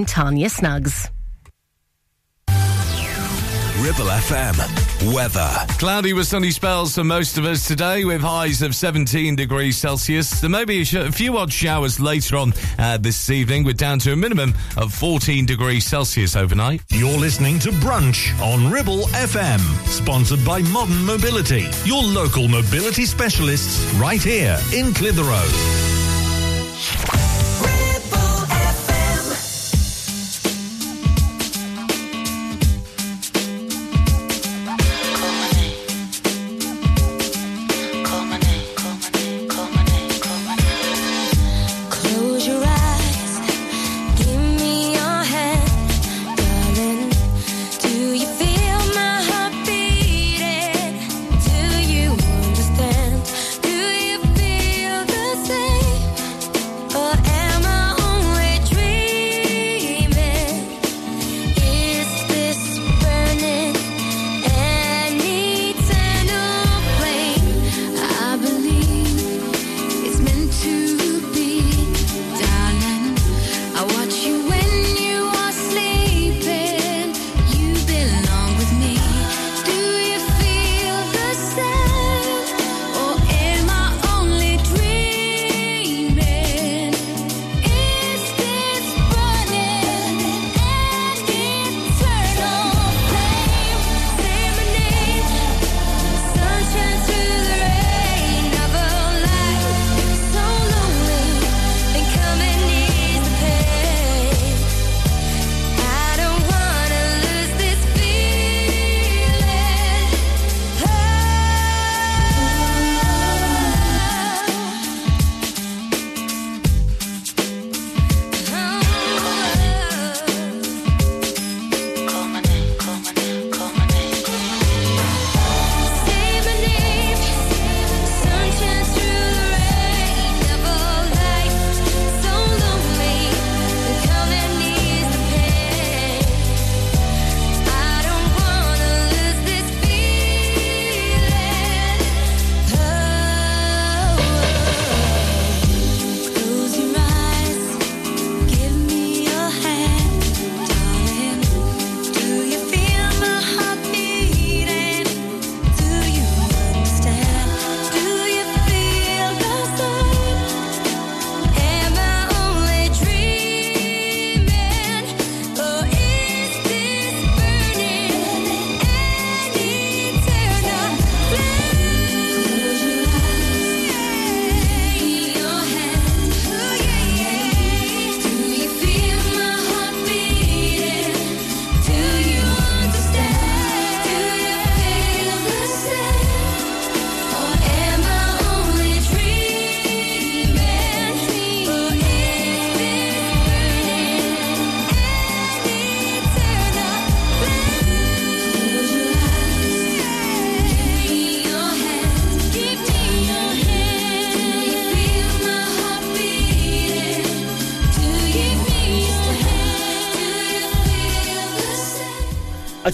I'm Tanya Snuggs. Ribble FM. Weather. Cloudy with sunny spells for most of us today, with highs of 17 degrees Celsius. There may be a, sh- a few odd showers later on uh, this evening, with down to a minimum of 14 degrees Celsius overnight. You're listening to Brunch on Ribble FM, sponsored by Modern Mobility, your local mobility specialists right here in Clitheroe.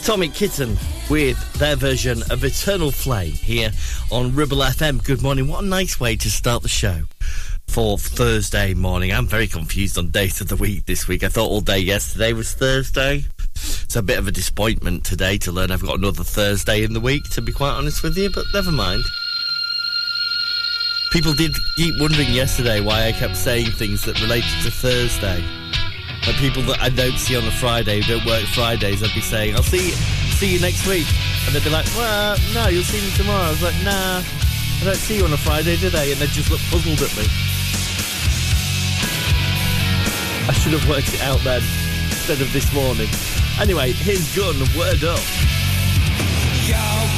Atomic Kitten with their version of Eternal Flame here on Ribble FM. Good morning. What a nice way to start the show for Thursday morning. I'm very confused on date of the week this week. I thought all day yesterday was Thursday. It's a bit of a disappointment today to learn I've got another Thursday in the week, to be quite honest with you, but never mind. People did keep wondering yesterday why I kept saying things that related to Thursday. People that I don't see on a Friday who don't work Fridays, I'd be saying, I'll see you, see you next week. And they'd be like, well, no, you'll see me tomorrow. I was like, nah, I don't see you on a Friday, did I? And they'd just look puzzled at me. I should have worked it out then, instead of this morning. Anyway, here's Gun, Word Up.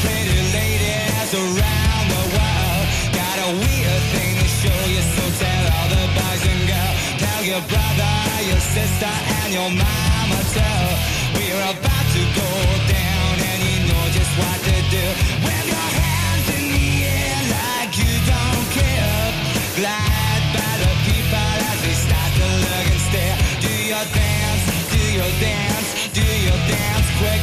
Pretty ladies around the world got a weird thing to show you, so tell all the boys and girls, tell your brother, your sister, and your mama too. We're about to go down, and you know just what to do. Wave your hands in the air like you don't care. Glide by the people as they start to look and stare. Do your dance, do your dance, do your dance quick,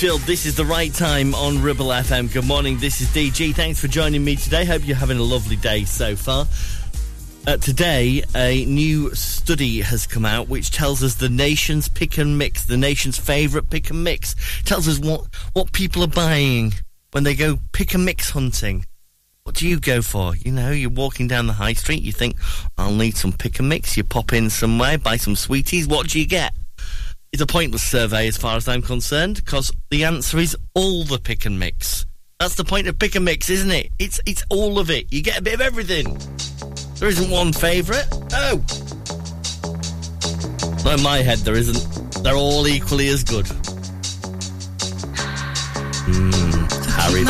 Mansfield, this is the right time on Ribble FM. Good morning, this is DG. Thanks for joining me today. Hope you're having a lovely day so far. Uh, today, a new study has come out which tells us the nation's pick and mix, the nation's favourite pick and mix, tells us what, what people are buying when they go pick and mix hunting. What do you go for? You know, you're walking down the high street, you think, I'll need some pick and mix. You pop in somewhere, buy some sweeties. What do you get? is a pointless survey as far as I'm concerned because the answer is all the pick and mix. That's the point of pick and mix, isn't it? It's it's all of it. You get a bit of everything. There isn't one favourite. Oh! No. In my head, there isn't. They're all equally as good. Mm, Harry.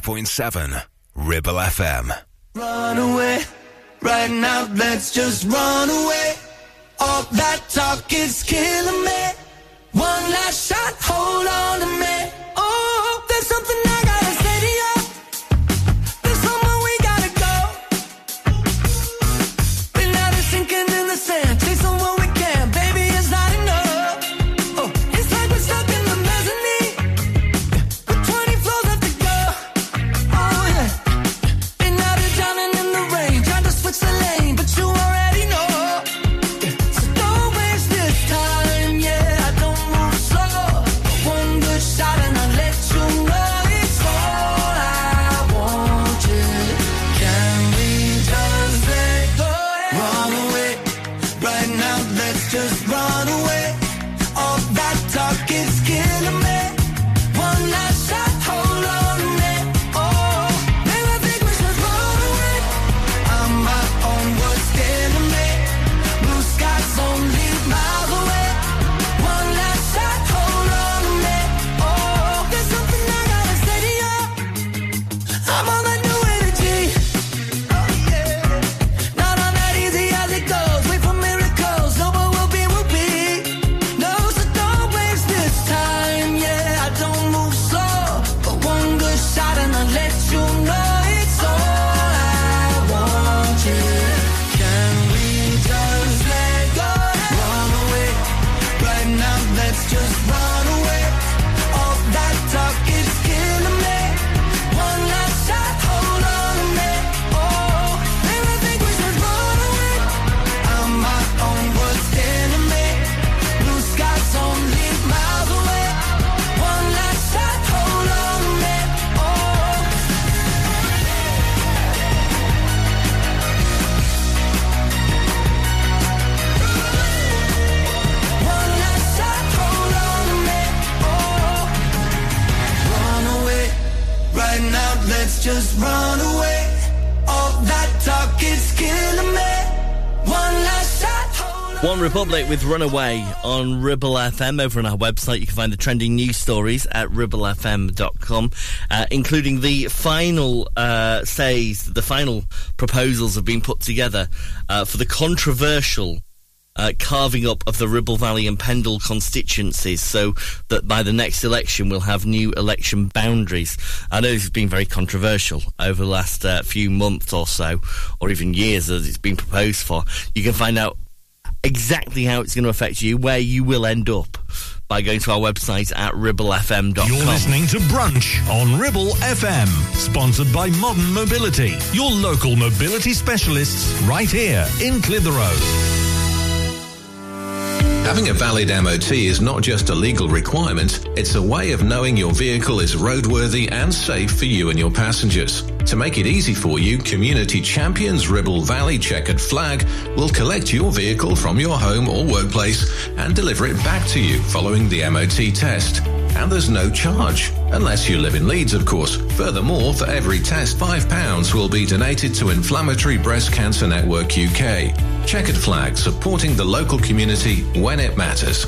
106.7 Ribble FM. Run away, right now, let's just run away. All that talk is killing me. One last shot, hold on. One Republic with Runaway on Ribble FM. Over on our website, you can find the trending news stories at ribblefm.com, uh, including the final uh, says the final proposals have been put together uh, for the controversial. Uh, carving up of the Ribble Valley and Pendle constituencies so that by the next election we'll have new election boundaries. I know this has been very controversial over the last uh, few months or so, or even years as it's been proposed for. You can find out exactly how it's going to affect you, where you will end up by going to our website at ribblefm.com. You're listening to Brunch on Ribble FM, sponsored by Modern Mobility, your local mobility specialists right here in Clitheroe. Having a valid MOT is not just a legal requirement, it's a way of knowing your vehicle is roadworthy and safe for you and your passengers. To make it easy for you, Community Champions Ribble Valley Checkered Flag will collect your vehicle from your home or workplace and deliver it back to you following the MOT test. And there's no charge, unless you live in Leeds, of course. Furthermore, for every test, £5 will be donated to Inflammatory Breast Cancer Network UK. Checkered Flag, supporting the local community when it matters.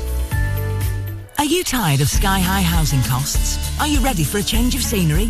Are you tired of sky high housing costs? Are you ready for a change of scenery?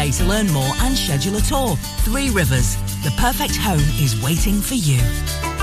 to learn more and schedule a tour. Three Rivers, the perfect home is waiting for you.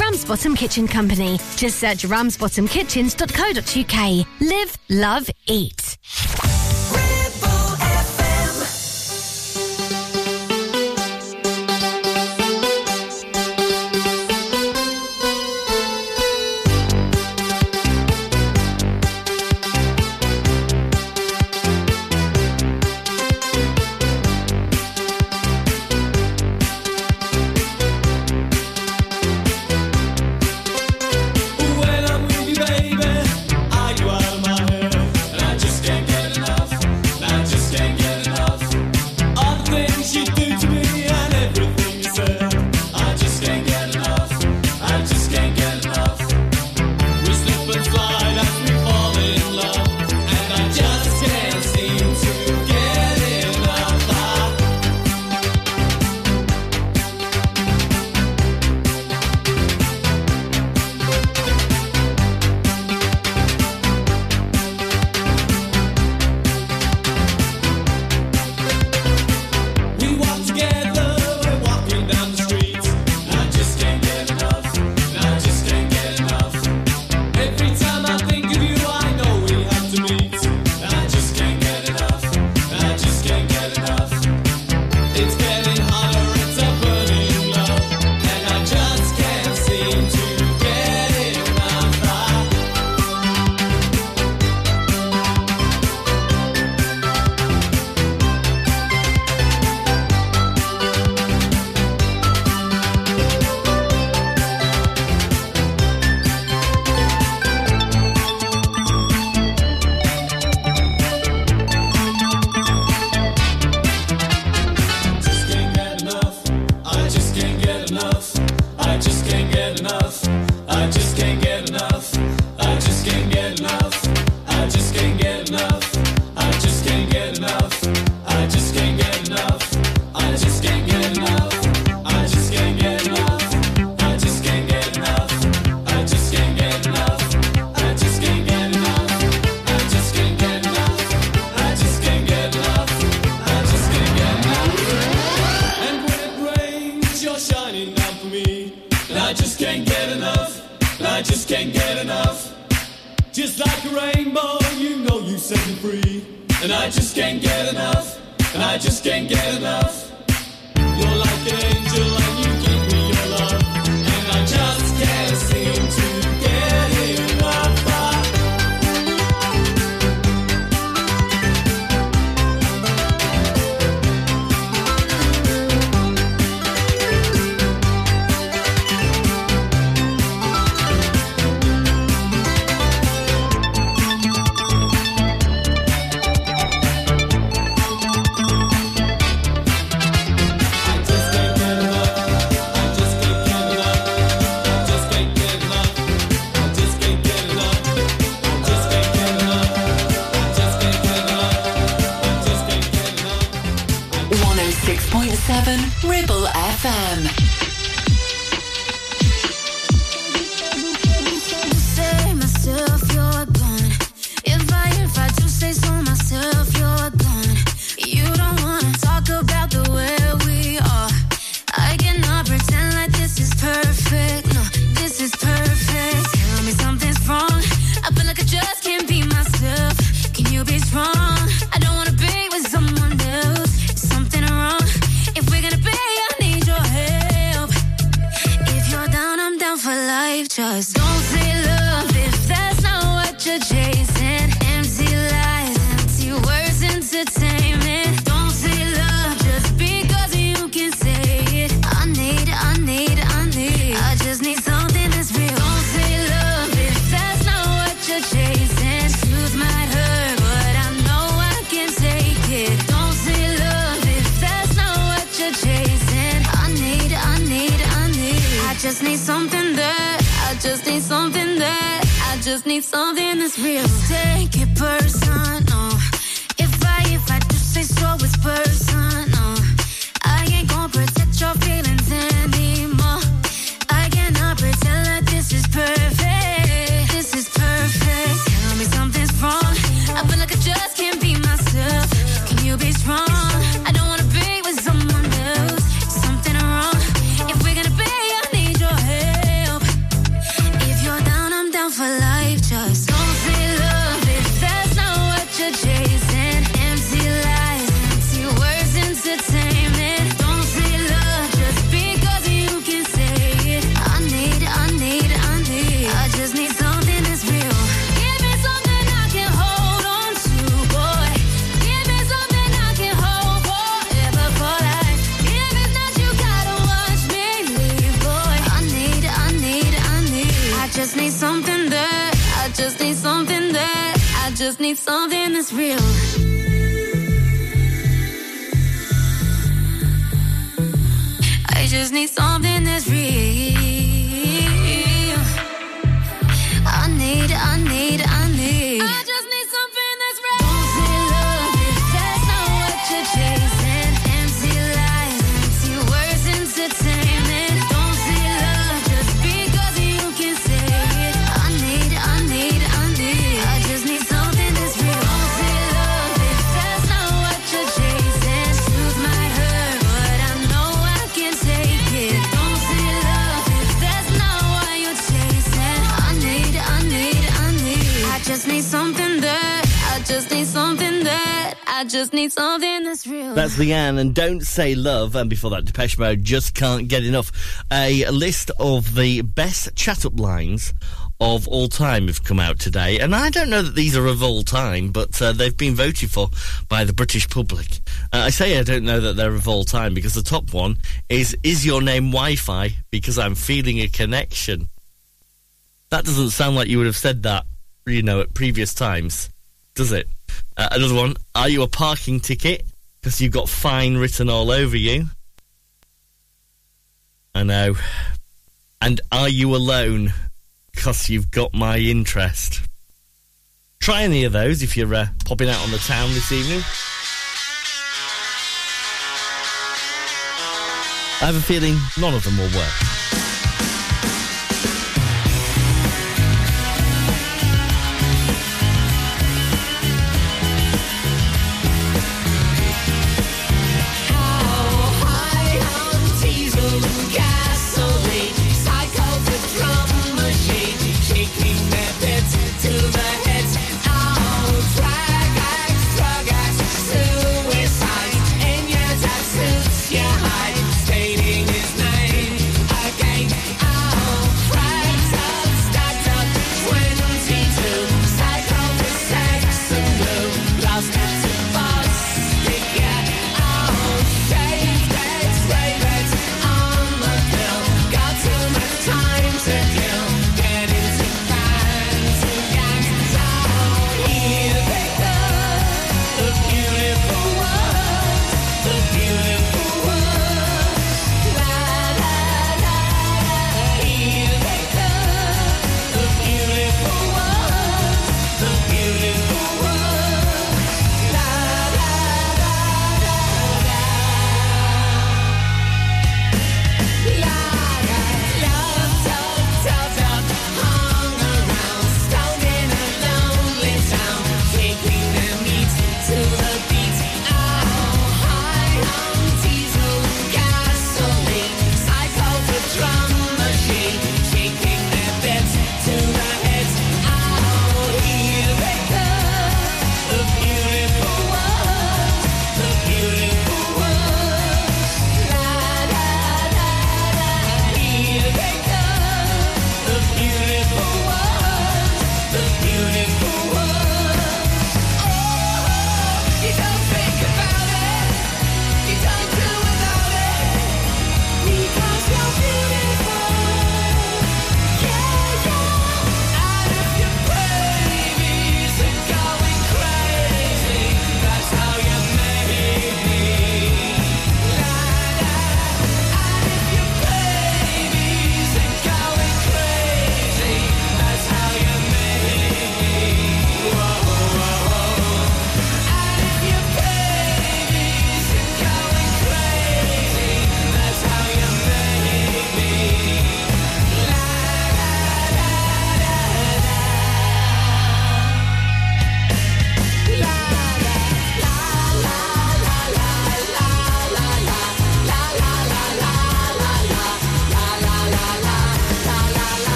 Ramsbottom Kitchen Company. Just search ramsbottomkitchens.co.uk. Live, love, eat. something that's real. That's Leigh-Anne and Don't Say Love. And before that, Depeche Mode just can't get enough. A list of the best chat up lines of all time have come out today. And I don't know that these are of all time, but uh, they've been voted for by the British public. Uh, I say I don't know that they're of all time because the top one is Is Your Name Wi Fi? Because I'm feeling a connection. That doesn't sound like you would have said that, you know, at previous times, does it? Uh, another one Are you a parking ticket? because you've got fine written all over you. I know. And are you alone? Because you've got my interest. Try any of those if you're uh, popping out on the town this evening. I have a feeling none of them will work.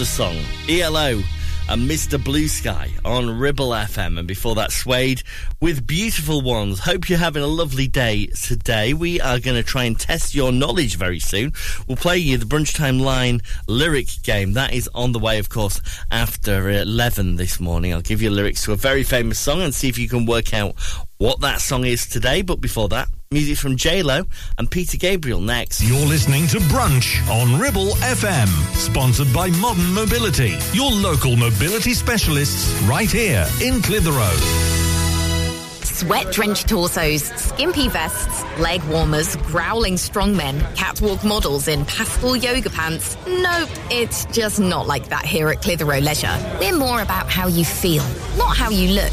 A song. ELO and Mr. Blue Sky on Ribble FM. And before that, Suede with Beautiful Ones. Hope you're having a lovely day today. We are going to try and test your knowledge very soon. We'll play you the Brunchtime Line lyric game. That is on the way, of course, after 11 this morning. I'll give you lyrics to a very famous song and see if you can work out what that song is today. But before that, music from J-Lo and Peter Gabriel next. You're listening to Brunch on Ribble FM, sponsored by Modern Mobility, your local mobility specialists right here in Clitheroe. Sweat drenched torsos, skimpy vests, leg warmers, growling strongmen, catwalk models in pastel yoga pants. Nope, it's just not like that here at Clitheroe Leisure. We're more about how you feel, not how you look.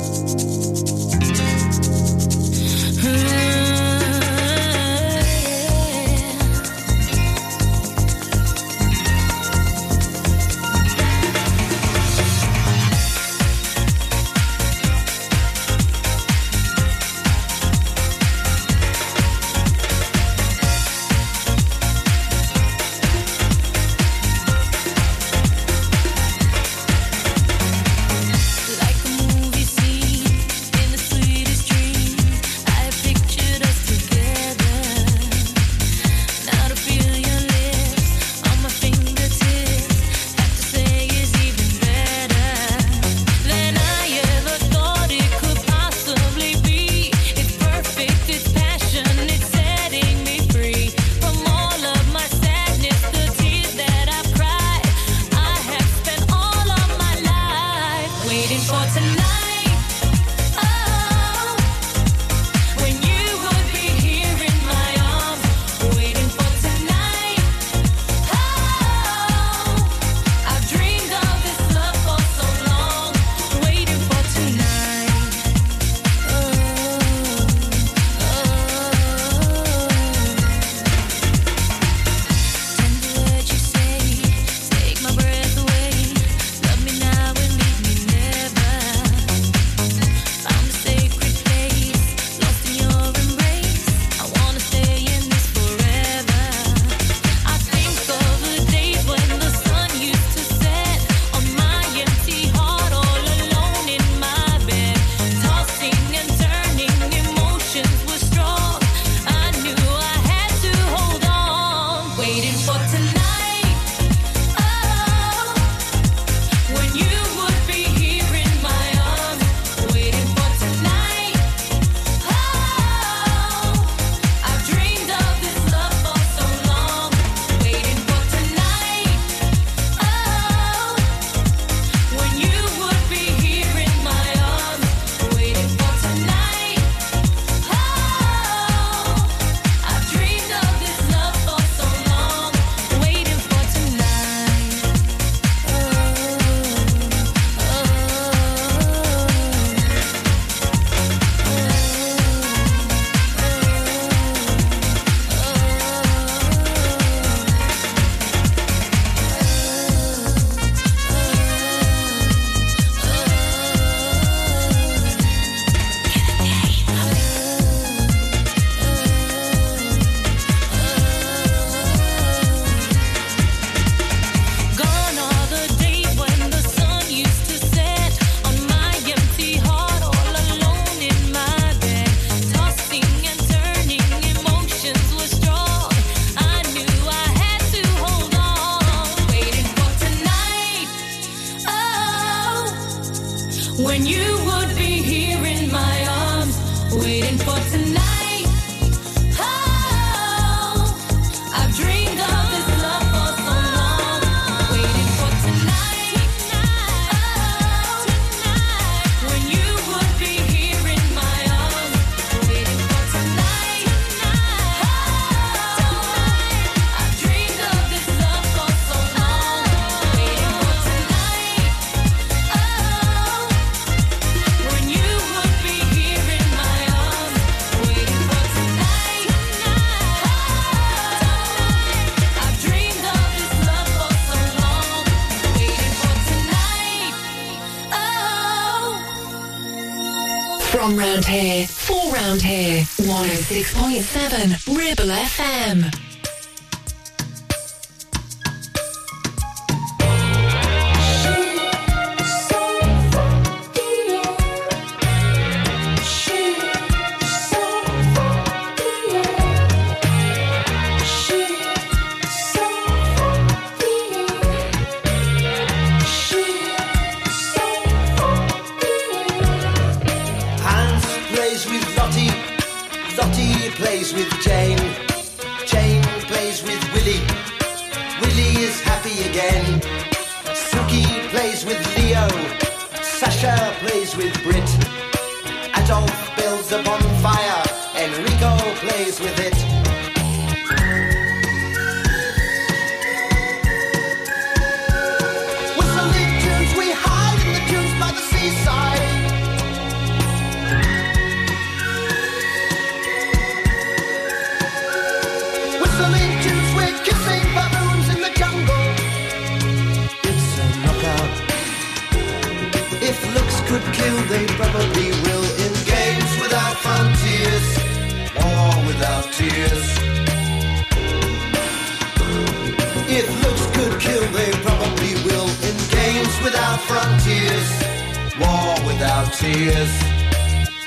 years.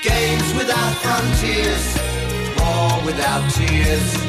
Games without frontiers, war without tears.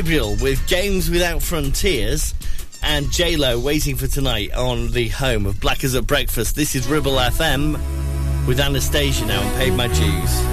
Gabriel with Games Without Frontiers and J-Lo waiting for tonight on the home of Blackers at Breakfast. This is Ribble FM with Anastacia now and Paid My Dues.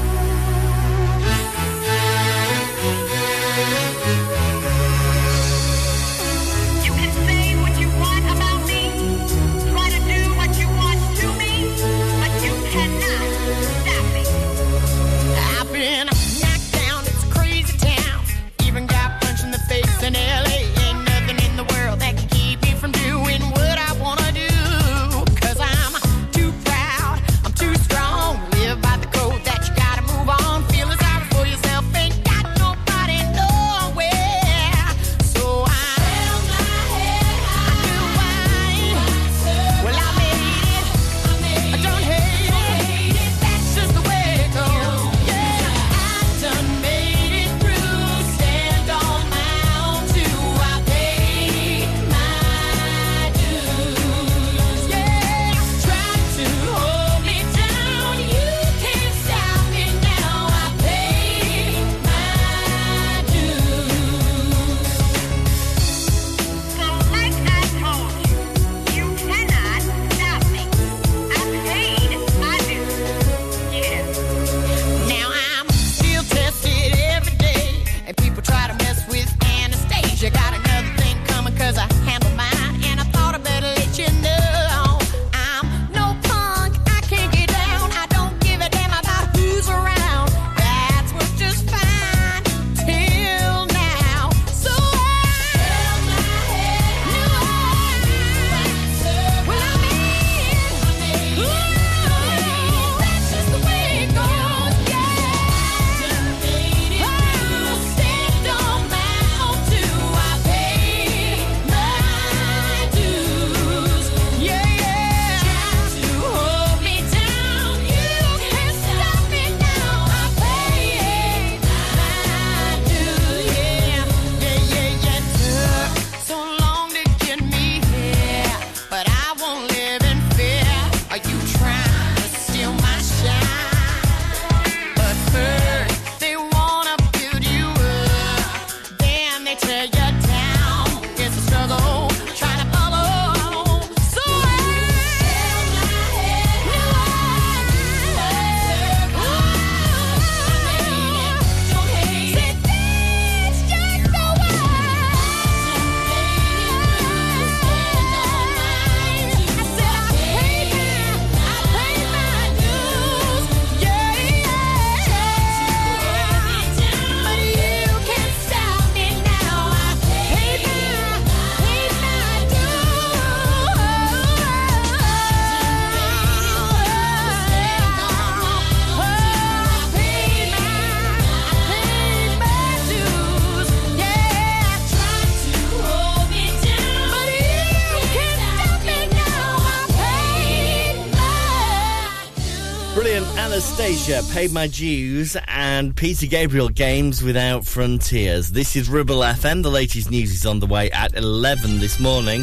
Paid My Dues, and Peter Gabriel, Games Without Frontiers. This is Ribble FM. The latest news is on the way at 11 this morning.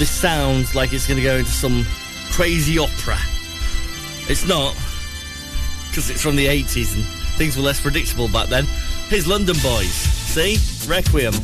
This sounds like it's going to go into some crazy opera. It's not, because it's from the 80s and things were less predictable back then. Here's London Boys. See? Requiem.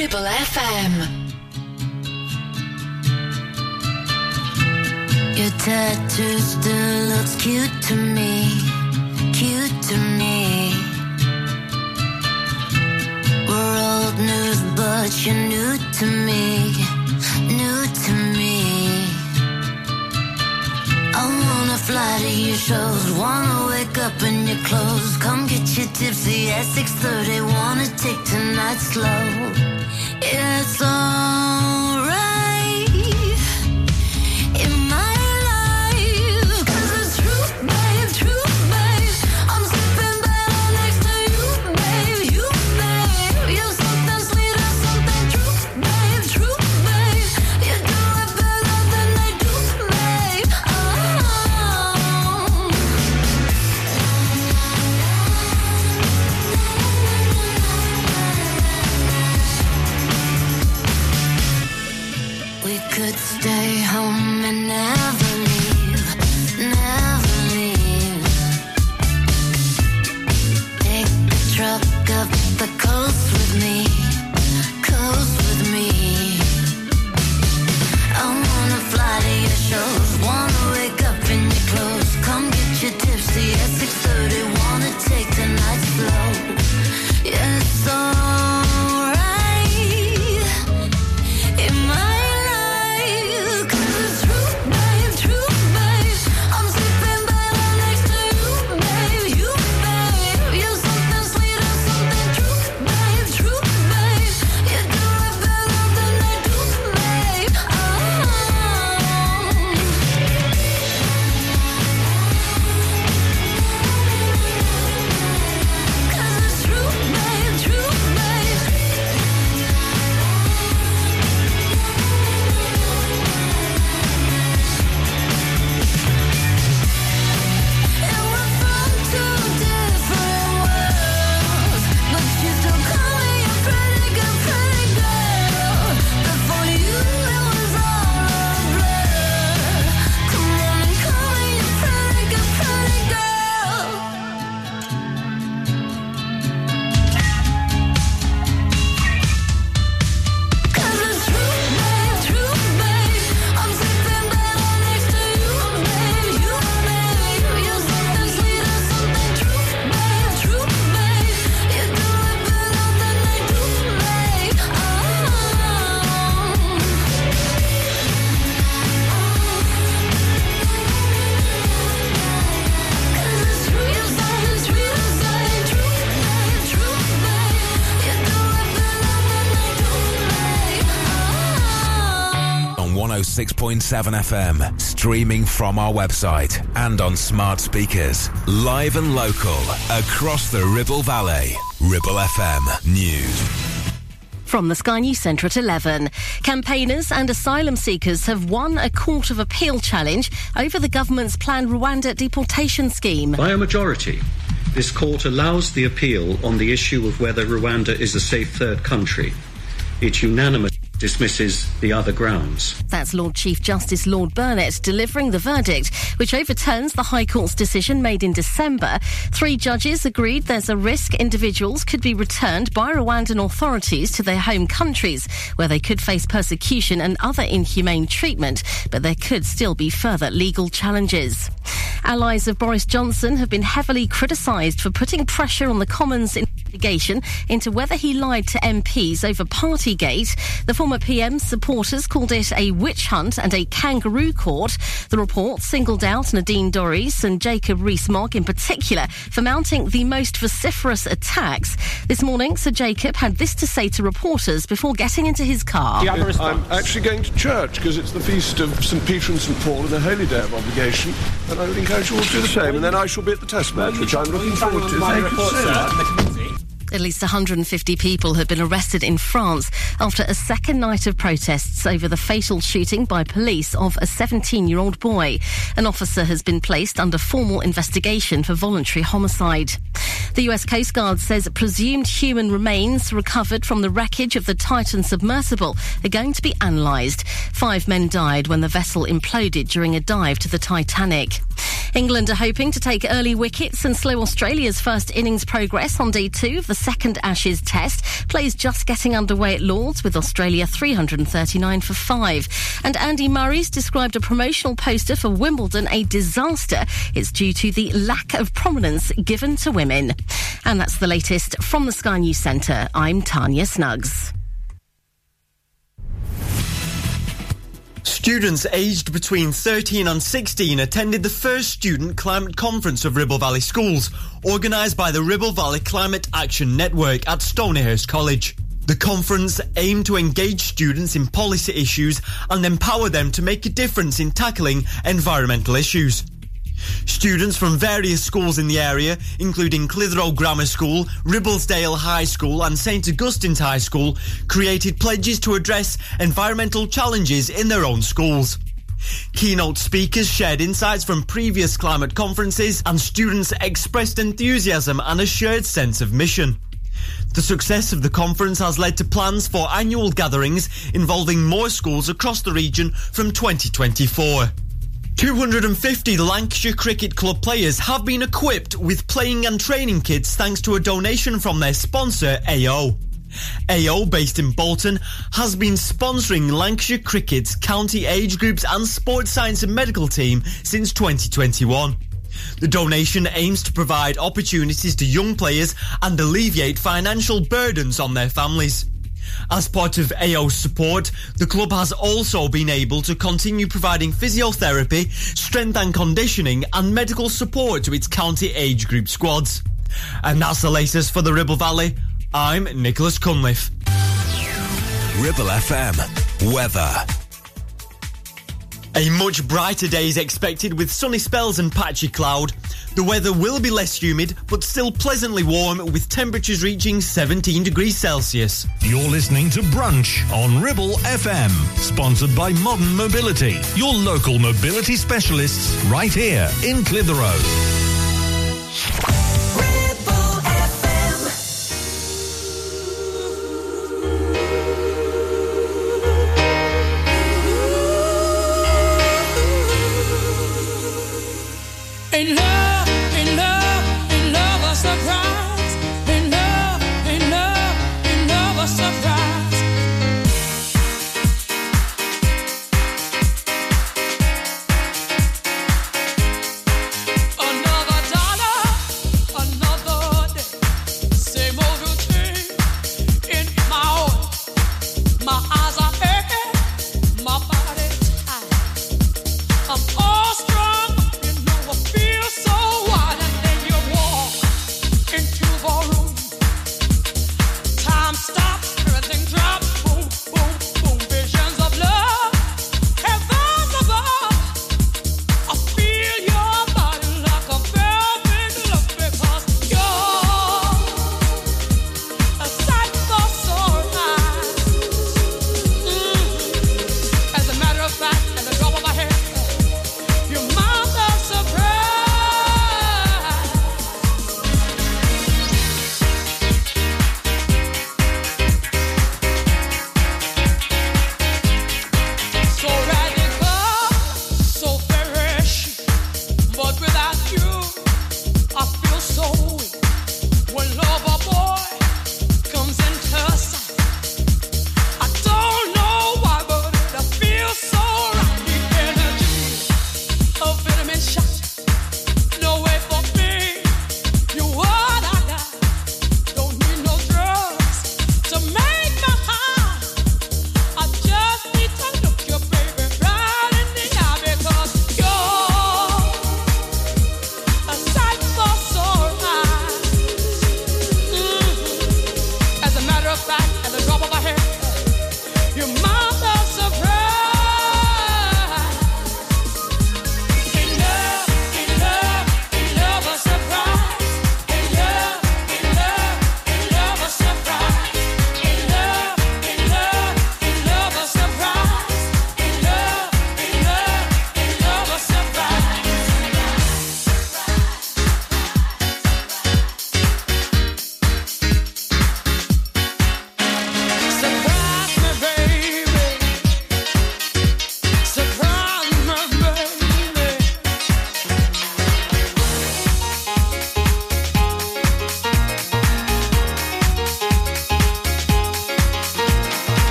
Ribble 106.7 FM, streaming from our website and on smart speakers. Live and local across the Ribble Valley. Ribble FM News. From the Sky News Centre at 11. Campaigners and asylum seekers have won a Court of Appeal challenge over the government's planned Rwanda deportation scheme. By a majority, this court allows the appeal on the issue of whether Rwanda is a safe third country. It unanimously dismisses the other grounds. That's Lord Chief Justice Lord Burnett delivering the verdict, which overturns the High Court's decision made in December. Three judges agreed there's a risk individuals could be returned by Rwandan authorities to their home countries, where they could face persecution and other inhumane treatment, but there could still be further legal challenges. Allies of Boris Johnson have been heavily criticised for putting pressure on the Commons investigation into whether he lied to MPs over Partygate. The former PM's supporters called it a witch hunt and a kangaroo court. The report singled out Nadine Dorries and Jacob Rees-Mogg in particular for mounting the most vociferous attacks. This morning, Sir Jacob had this to say to reporters before getting into his car. I'm actually going to church because it's the feast of St Peter and St Paul and a holy day of obligation, and I would encourage you all to do the same. And then I shall be at the test match, which I'm looking forward to. Thank you, sir. At least 150 people have been arrested in France after a second night of protests over the fatal shooting by police of a 17 year old boy. An officer has been placed under formal investigation for voluntary homicide. The US Coast Guard says presumed human remains recovered from the wreckage of the Titan submersible are going to be analysed. Five men died when the vessel imploded during a dive to the Titanic. England are hoping to take early wickets and slow Australia's first innings progress on day two of the second Ashes test. Plays just getting underway at Lords with Australia 339 for five. And Andy Murray's described a promotional poster for Wimbledon a disaster. It's due to the lack of prominence given to women. And that's the latest from the Sky News Centre. I'm Tanya Snuggs. Students aged between 13 and 16 attended the first student climate conference of Ribble Valley Schools, organised by the Ribble Valley Climate Action Network at Stonyhurst College. The conference aimed to engage students in policy issues and empower them to make a difference in tackling environmental issues. Students from various schools in the area, including Clitheroe Grammar School, Ribblesdale High School and St Augustine's High School, created pledges to address environmental challenges in their own schools. Keynote speakers shared insights from previous climate conferences and students expressed enthusiasm and a shared sense of mission. The success of the conference has led to plans for annual gatherings involving more schools across the region from 2024. 250 Lancashire Cricket Club players have been equipped with playing and training kits thanks to a donation from their sponsor AO. AO, based in Bolton, has been sponsoring Lancashire Cricket's county age groups and sports science and medical team since 2021. The donation aims to provide opportunities to young players and alleviate financial burdens on their families. As part of AO's support, the club has also been able to continue providing physiotherapy, strength and conditioning, and medical support to its county age group squads. And that's the latest for the Ribble Valley. I'm Nicholas Cunliffe. Ribble FM. Weather. A much brighter day is expected with sunny spells and patchy cloud. The weather will be less humid, but still pleasantly warm, with temperatures reaching 17 degrees Celsius. You're listening to Brunch on Ribble FM, sponsored by Modern Mobility, your local mobility specialists right here in Clitheroe. Ain't love,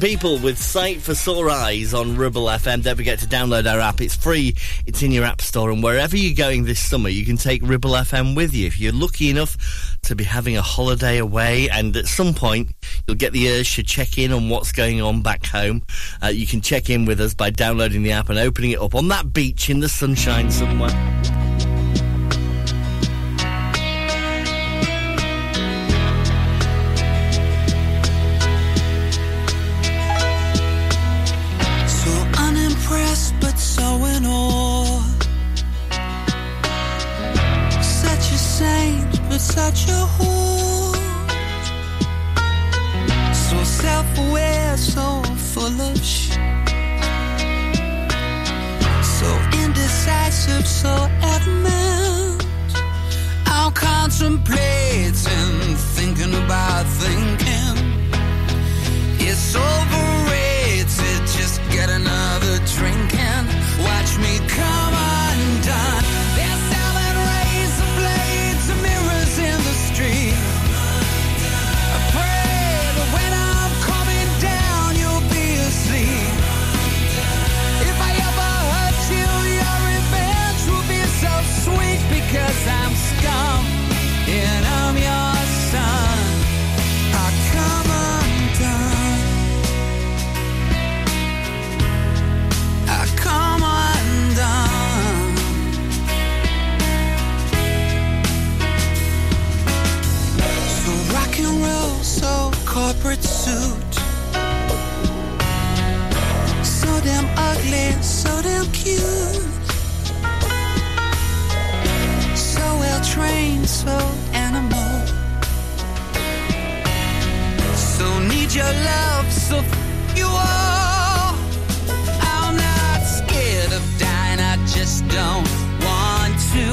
People with Sight for Sore Eyes on Ribble FM. Don't forget to download our app. It's free. It's in your app store. And wherever you're going this summer, you can take Ribble FM with you. If you're lucky enough to be having a holiday away and at some point you'll get the urge to check in on what's going on back home, uh, you can check in with us by downloading the app and opening it up on that beach in the sunshine somewhere. Such a whore. So self aware, so full of shit. So indecisive, so adamant. I'll contemplate and thinking about thinking. It's overrated. Cute. So well trained, so animal. So need your love, so f- you all. I'm not scared of dying, I just don't want to.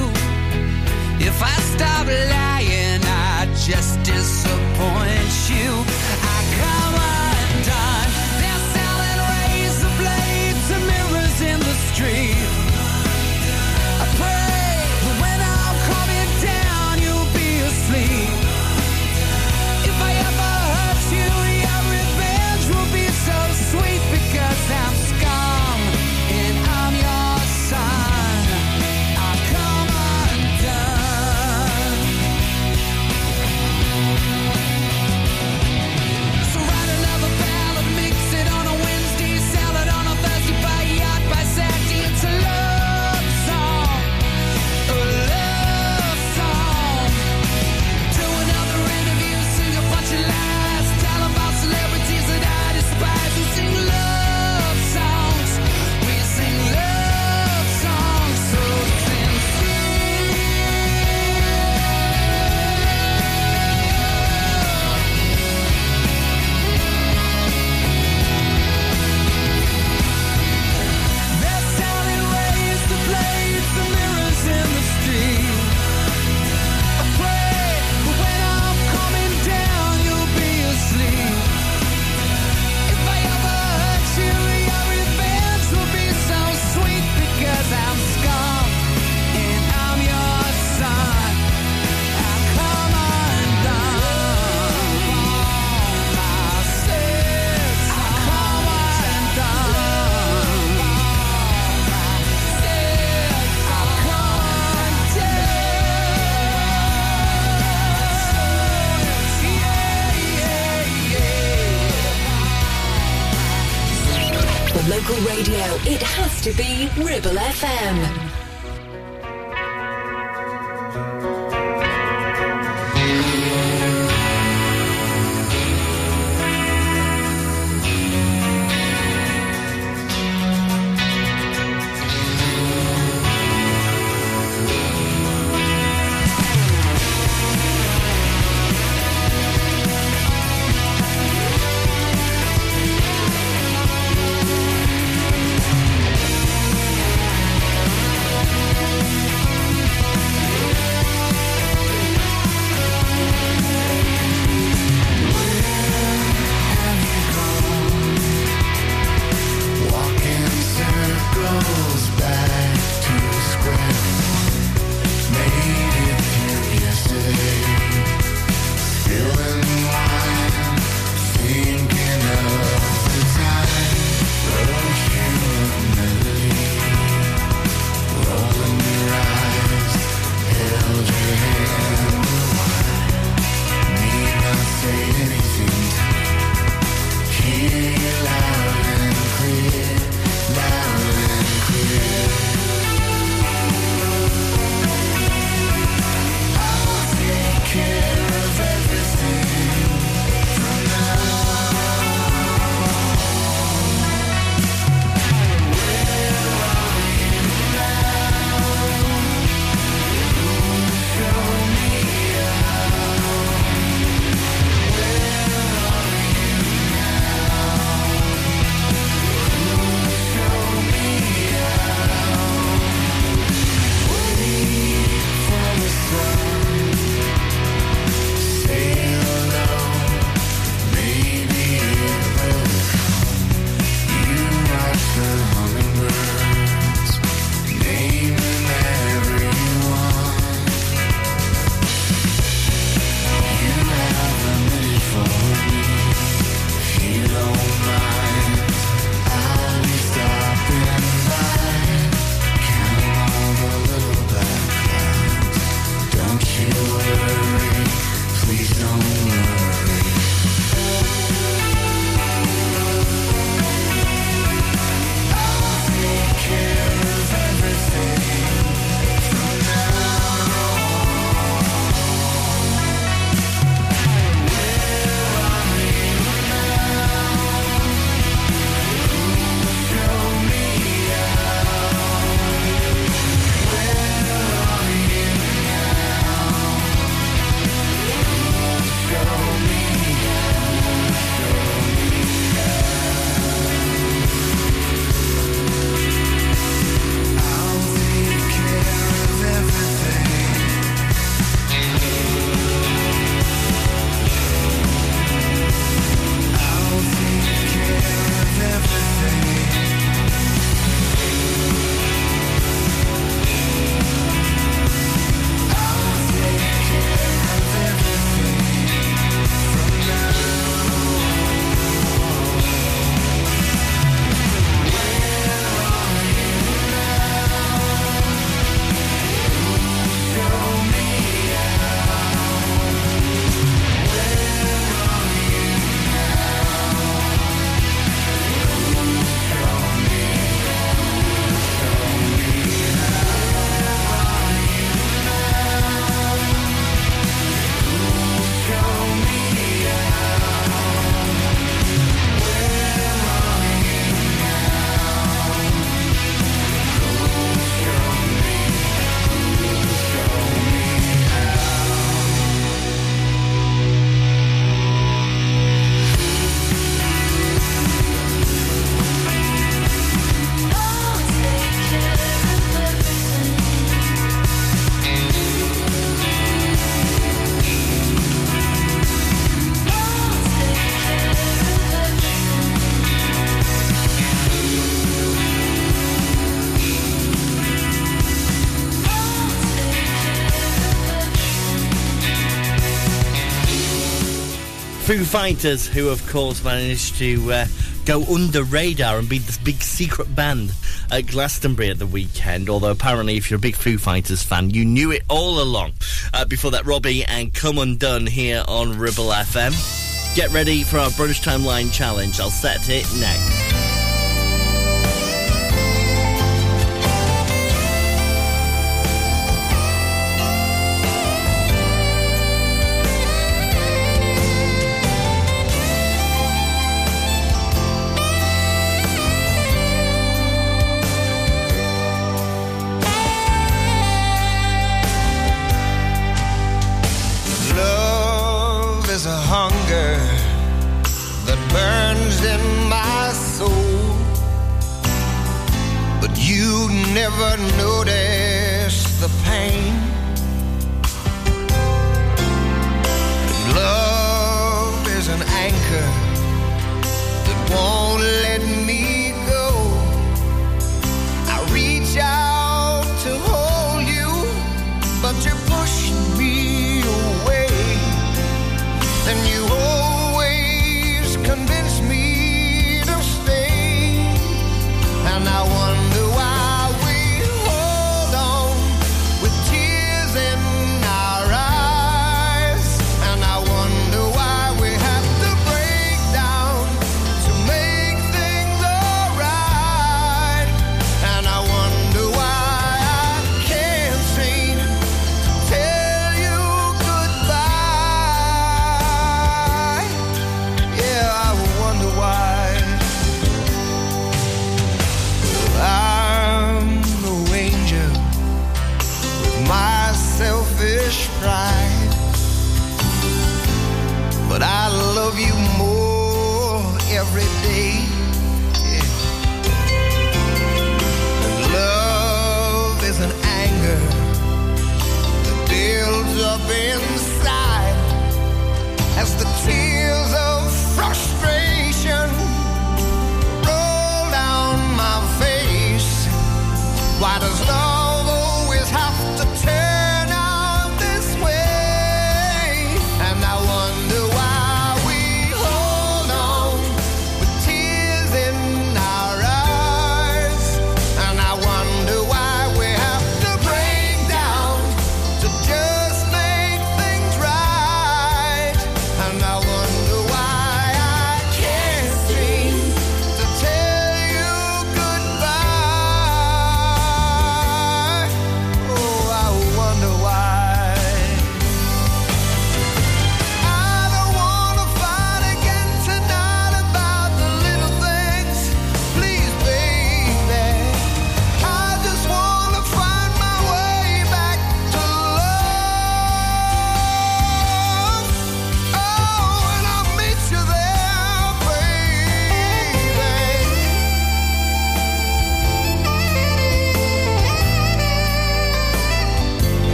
If I stop lying, I just disappoint you. Foo Fighters who, of course, managed to uh, go under radar and be this big secret band at Glastonbury at the weekend. Although apparently, if you're a big Foo Fighters fan, you knew it all along. Uh, before that, Robbie and Come Undone here on Ribble FM. Get ready for our Brunch Timeline challenge. I'll set it next.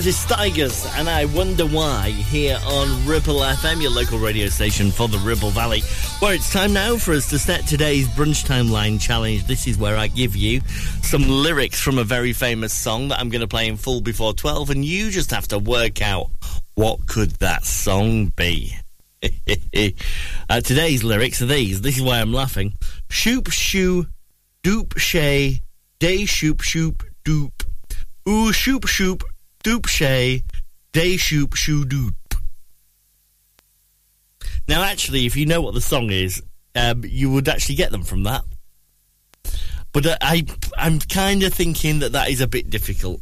Curtis Stigers, and I wonder why here on Ribble FM, your local radio station for the Ribble Valley. Where it's time now for us to set today's brunch timeline challenge. This is where I give you some lyrics from a very famous song that I'm going to play in full before 12, and you just have to work out what could that song be. uh, today's lyrics are these. This is why I'm laughing. Shoop shoo, doop shay, day shoop shoop doop. Ooh shoop shoop, doop shay, day shoop shoo doop. Now, actually, if you know what the song is, um, you would actually get them from that. But uh, I, I'm kind of thinking that that is a bit difficult.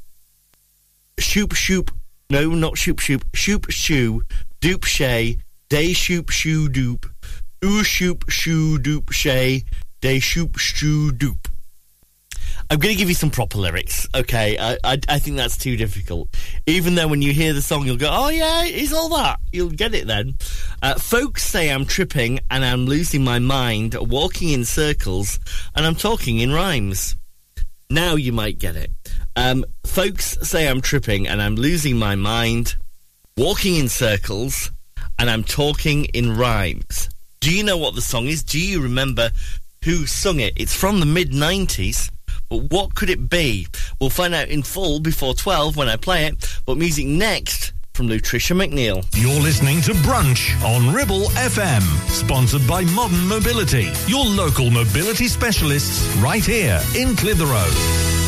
Shoop shoop, no, not shoop shoop. Shoop shoo, doop shay, day shoop shoo doop. Ooh shoop shoo doop shay, day shoop shoo doop. I'm going to give you some proper lyrics, okay? I, I I think that's too difficult. Even though when you hear the song, you'll go, "Oh yeah, it's all that." You'll get it then. Uh, folks say I'm tripping and I'm losing my mind, walking in circles, and I'm talking in rhymes. Now you might get it. Um, folks say I'm tripping and I'm losing my mind, walking in circles, and I'm talking in rhymes. Do you know what the song is? Do you remember who sung it. It's from the mid 90s. But what could it be? We'll find out in full before 12 when I play it. But music next from Lutricia McNeal. You're listening to Brunch on Ribble FM, sponsored by Modern Mobility, your local mobility specialists right here in Clitheroe.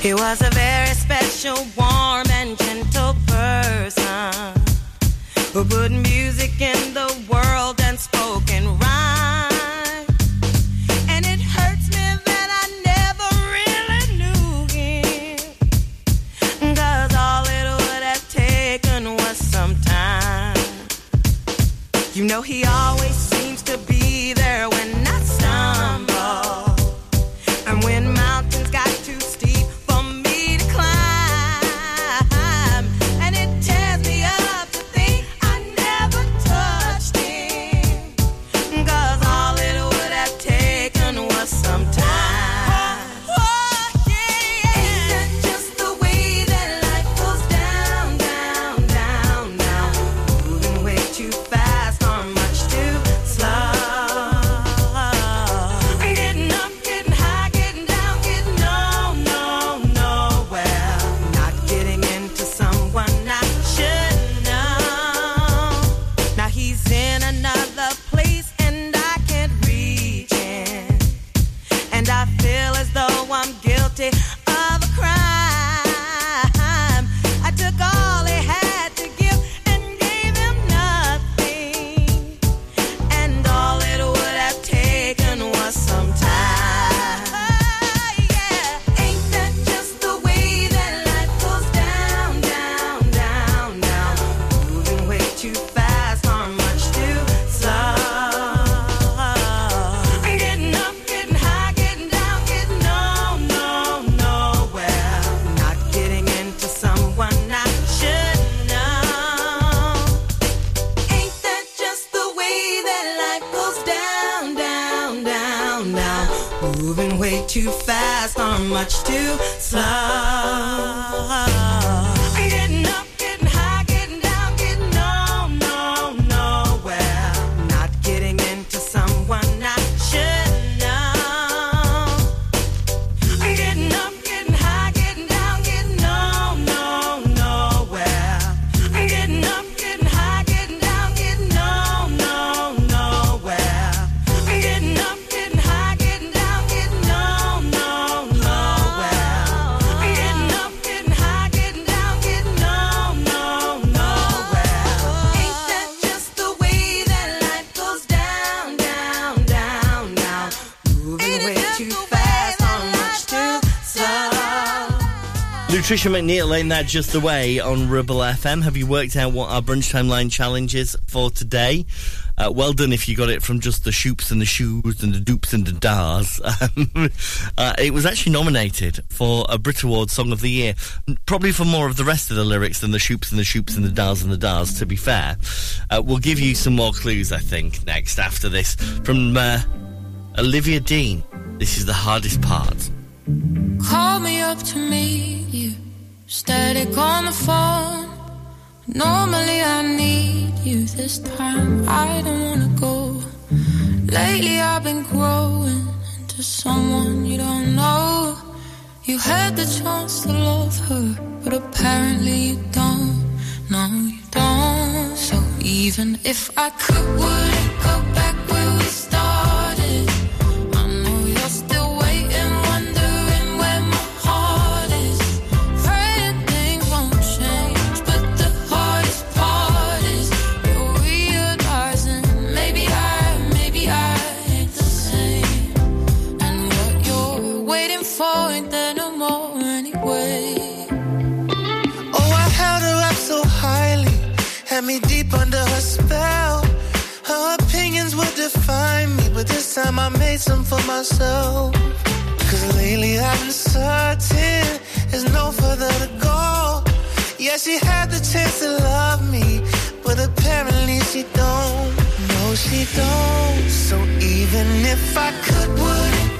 He was a very special, warm, and gentle person who put music in the world and spoke in rhyme. And it hurts me that I never really knew him. Cause all it would have taken was some time. You know, he Lutricia McNeal in that just away on Ribble FM. Have you worked out what our brunch timeline challenge is for today? Uh, well done if you got it from just the shoops and the shoes and the dupes and the dars. Um, uh, it was actually nominated for a Brit Award Song of the Year, probably for more of the rest of the lyrics than the shoops and the shoops and the dars and the dars, to be fair. Uh, we'll give you some more clues, I think, next after this from uh, Olivia Dean. This is the hardest part. Call me up to meet you. Static on the phone. Normally I need you. This time I don't wanna go. Lately I've been growing into someone you don't know. You had the chance to love her, but apparently you don't. No, you don't. So even if I could, would it go waiting for there no more anyway. Oh, I held her up so highly, had me deep under her spell. Her opinions would define me, but this time I made some for myself. Cause lately I've been certain there's no further to go. Yeah, she had the chance to love me, but apparently she don't. No, she don't. So even if I could, would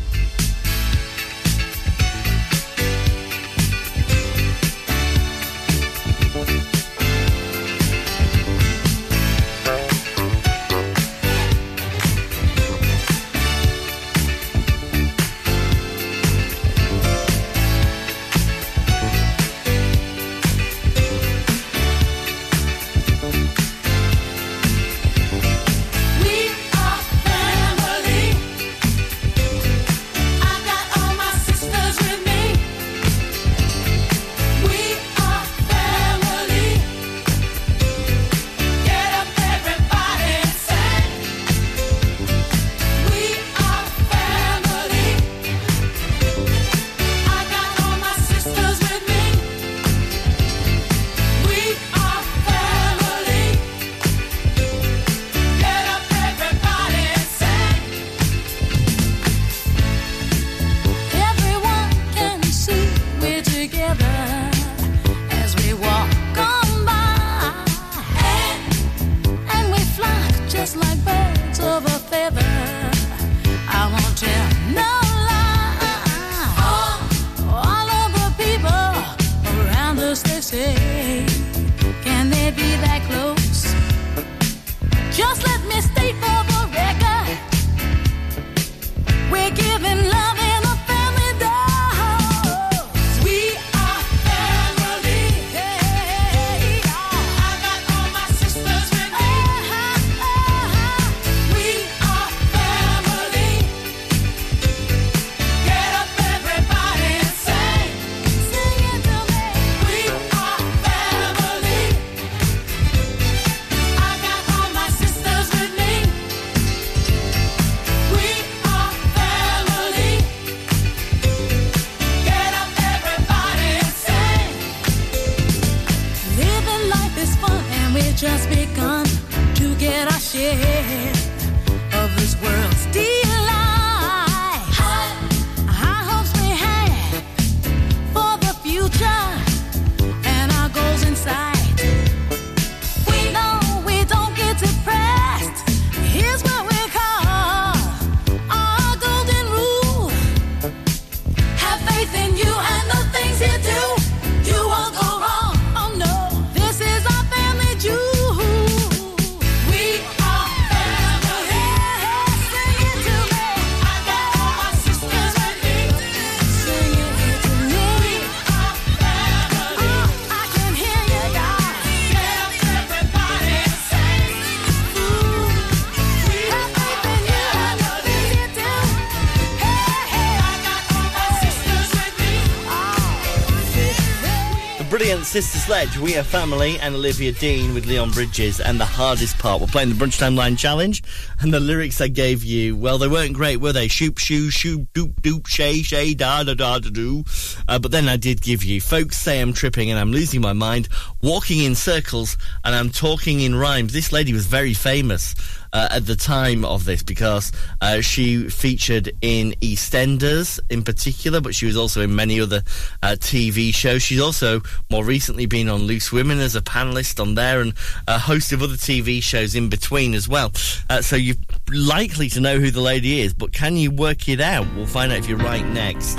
Sledge. We are family and Olivia Dean with Leon Bridges. And the hardest part, we're playing the Brunch Timeline Challenge. And the lyrics I gave you, well, they weren't great, were they? Shoop, shoo, shoop, doop, doop, shay, shay, da, da, da, da, do. Uh, but then I did give you, folks say I'm tripping and I'm losing my mind, walking in circles, and I'm talking in rhymes. This lady was very famous uh, at the time of this because uh, she featured in EastEnders in particular, but she was also in many other uh, TV shows. She's also more recently been on Loose Women as a panelist on there and a host of other TV shows in between as well. Uh, so you're likely to know who the lady is, but can you work it out? We'll find out if you're right next.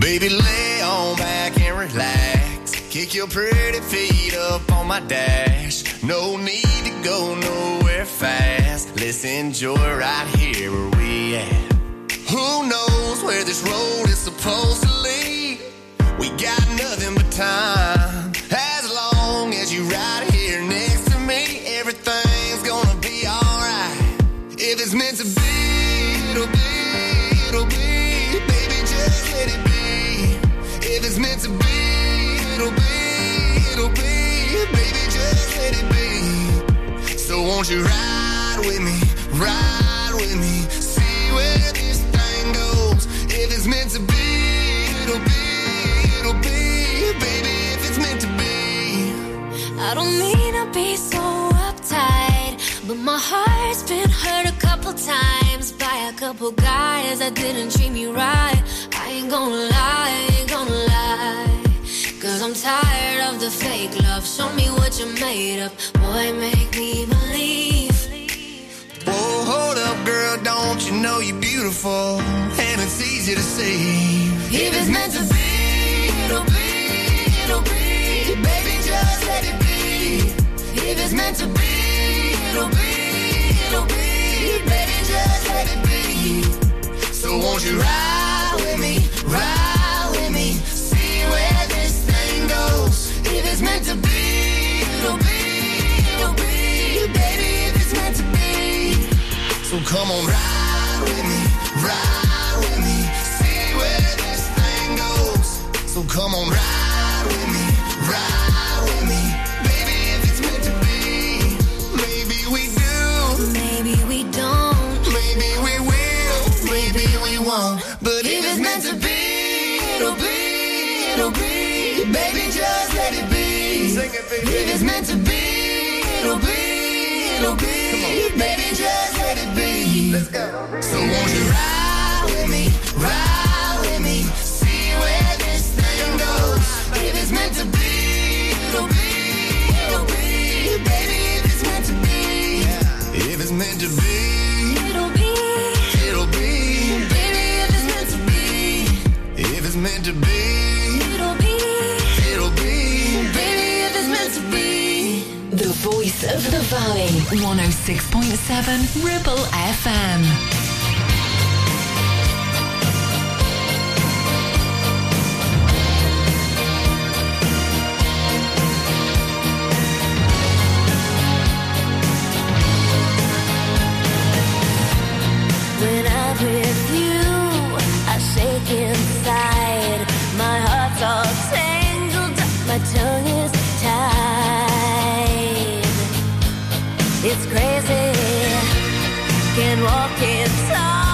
Baby, lay on back and relax. Kick your pretty feet up on my dash. No need to go nowhere fast. Let's enjoy right here where we at. Who knows where this road is supposed to lead? We got nothing but time. Won't you ride with me, ride with me, see where this thing goes. If it's meant to be, it'll be, it'll be. Baby, if it's meant to be. I don't mean to be so uptight, but my heart's been hurt a couple times by a couple guys that didn't treat me right. I ain't gonna lie, ain't gonna lie. Cause I'm tired of the fake love. Show me what you're made of. Boy, make me believe. Whoa, hold up, girl, don't you know you're beautiful? And it's easy to see. If it's meant to be, it'll be, it'll be. Baby, just let it be. If it's meant to be, it'll be, it'll be. Baby, just let it be. So won't you ride with me, it's meant to be, it'll be, it'll be. Baby, if it's meant to be. So come on, ride with me, ride with me, see where this thing goes. So come on, ride Baby. If it's meant to be, it'll be, it'll be. Baby, just let it be. Let's go. So won't you ride the valley. 106.7 Ribble FM. When I'm with you, I shake inside. My heart's all tangled up, my tongue It's crazy. Can't walk, talk,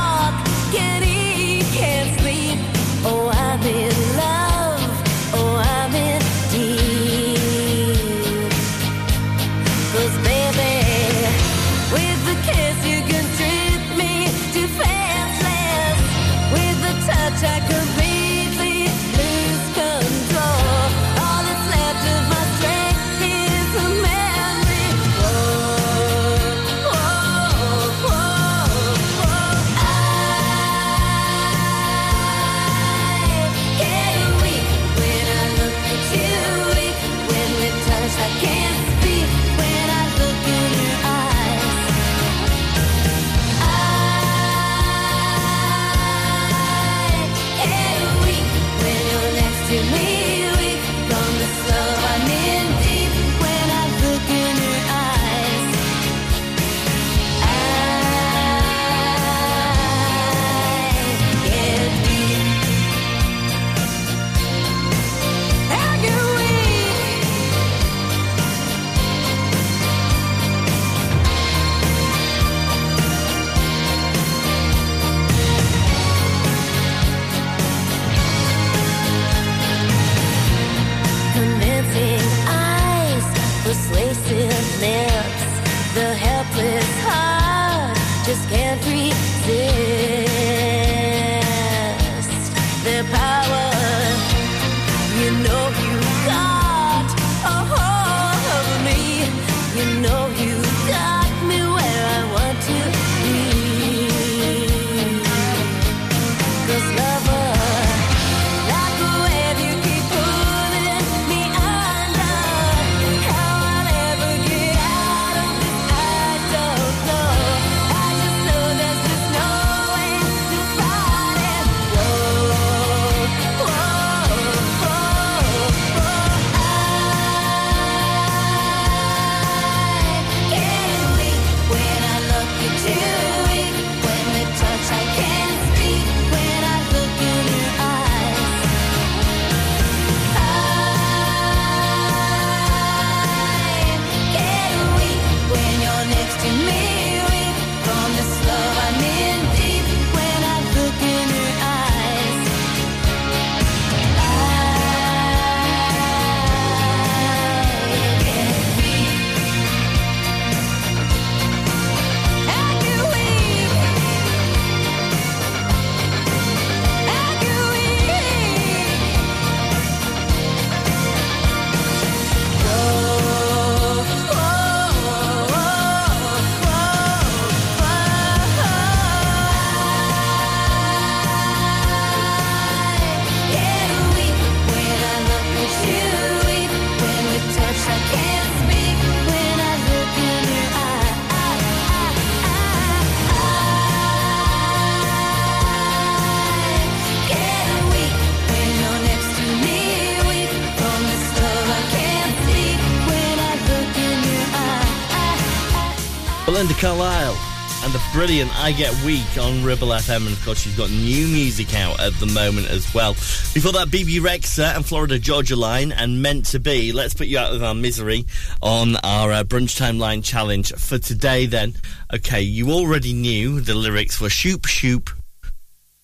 Carlisle and the brilliant I Get Weak on Ribble FM. And of course, she's got new music out at the moment as well. Before that, Bebe Rexha and Florida Georgia Line and Meant to Be. Let's put you out of our misery on our uh, Brunch Timeline challenge for today, then. Okay, you already knew the lyrics were shoop, shoop,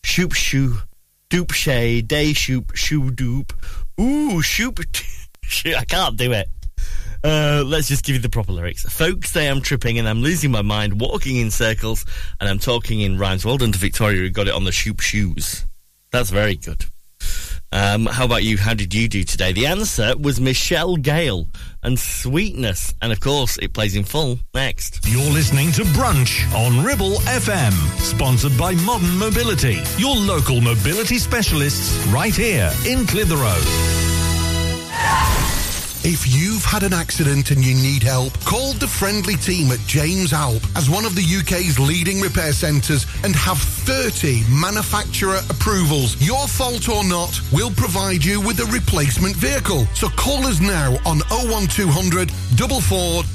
shoop, shoo, doop, shay, day, shoop, shoo, doop. Ooh, shoop, shoot, I can't do it. Uh, let's just give you the proper lyrics. Folks say I'm tripping and I'm losing my mind, walking in circles, and I'm talking in rhymes. Well done to Victoria who got it on the shoop shoes. That's very good. Um, how about you? How did you do today? The answer was Michelle Gayle and Sweetness. And of course, it plays in full next. You're listening to Brunch on Ribble FM, sponsored by Modern Mobility, your local mobility specialists right here in Clitheroe. If you've had an accident and you need help, call the friendly team at James Alpe as one of the UK's leading repair centres and have 30 manufacturer approvals. Your fault or not, we'll provide you with a replacement vehicle. So call us now on 01200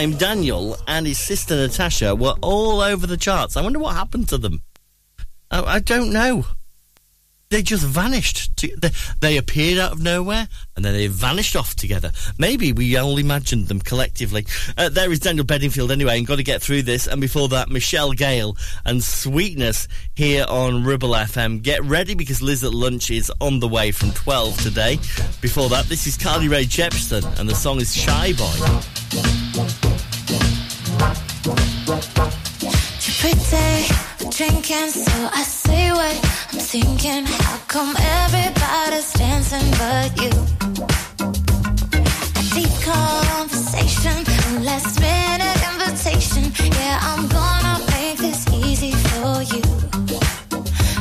time, Daniel and his sister Natasha were all over the charts. I wonder what happened to them. I, I don't know they just vanished. They, they appeared out of nowhere and then they vanished off together. Maybe we all imagined them collectively. Uh, there is Daniel Bedingfield anyway, and got to get through this. And before that, Michelle Gayle and Sweetness here on Ribble FM. Get ready because Liz at Lunch is on the way from 12 today. Before that, this is Carly Rae Jepsen and the song is Shy Boy. To drinking, so I say what I'm thinking. How come everybody's dancing but you? A deep conversation, a last minute invitation. Yeah, I'm gonna make this easy for you.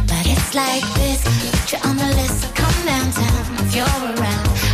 But it's like this, put you on the list, so come downtown if you're around.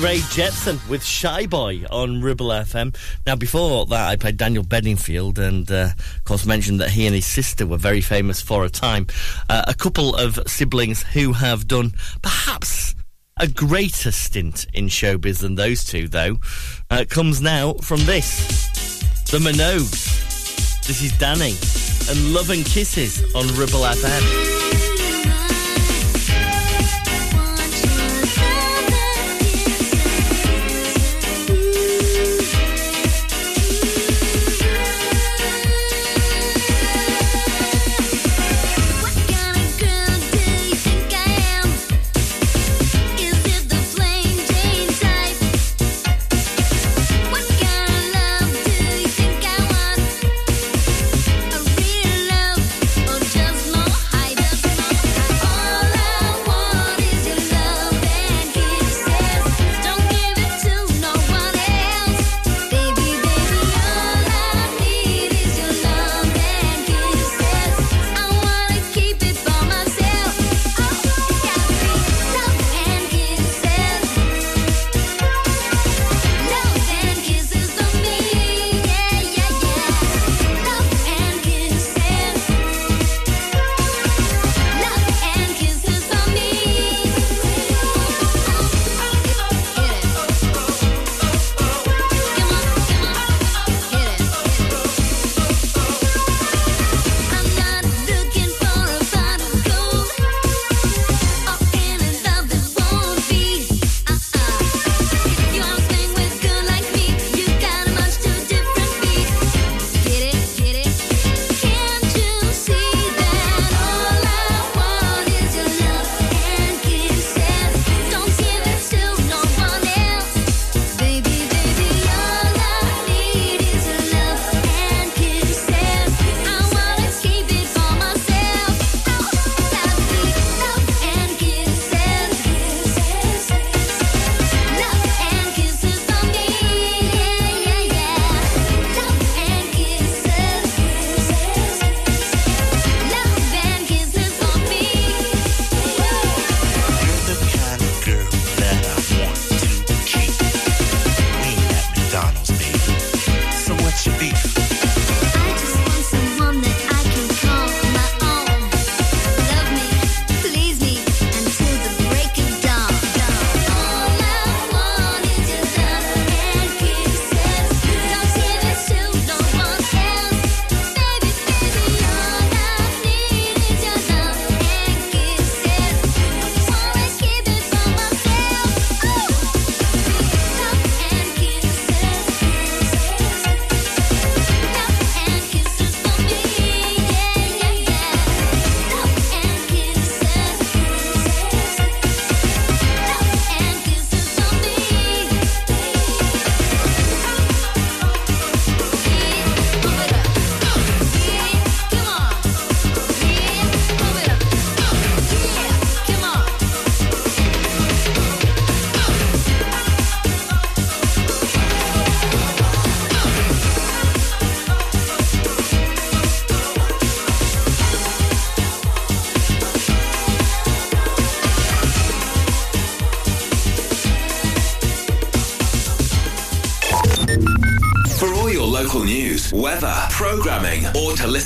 Rae Jepsen with Shy Boy on Ribble FM. Now, before that, I played Daniel Bedingfield and, uh, of course, mentioned that he and his sister were very famous for a time. Uh, a couple of siblings who have done perhaps a greater stint in showbiz than those two, though, uh, comes now from this The Minogues. This is Danny and Love and Kisses on Ribble FM.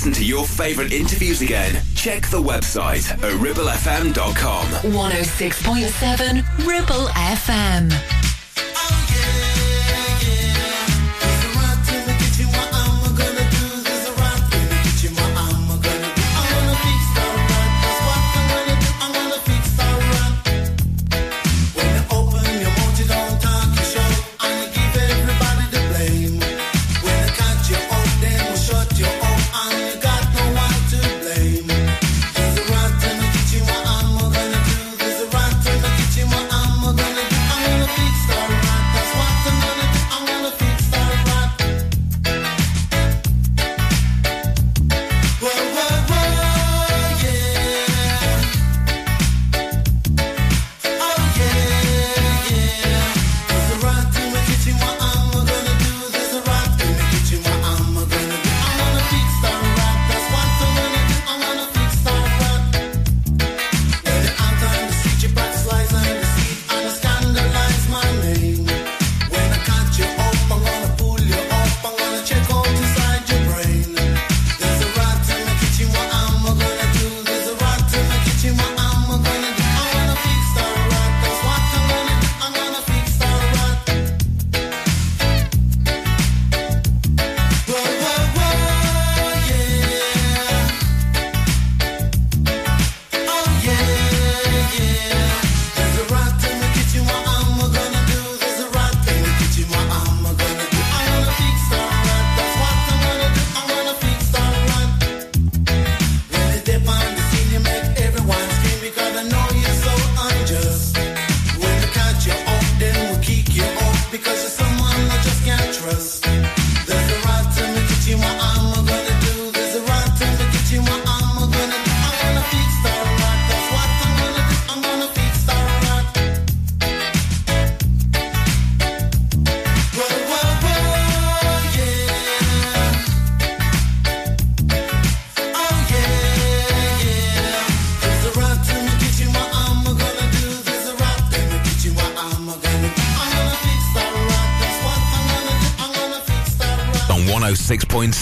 Listen to your favourite interviews again, check the website at ribblefm.com. 106.7 Ribble FM.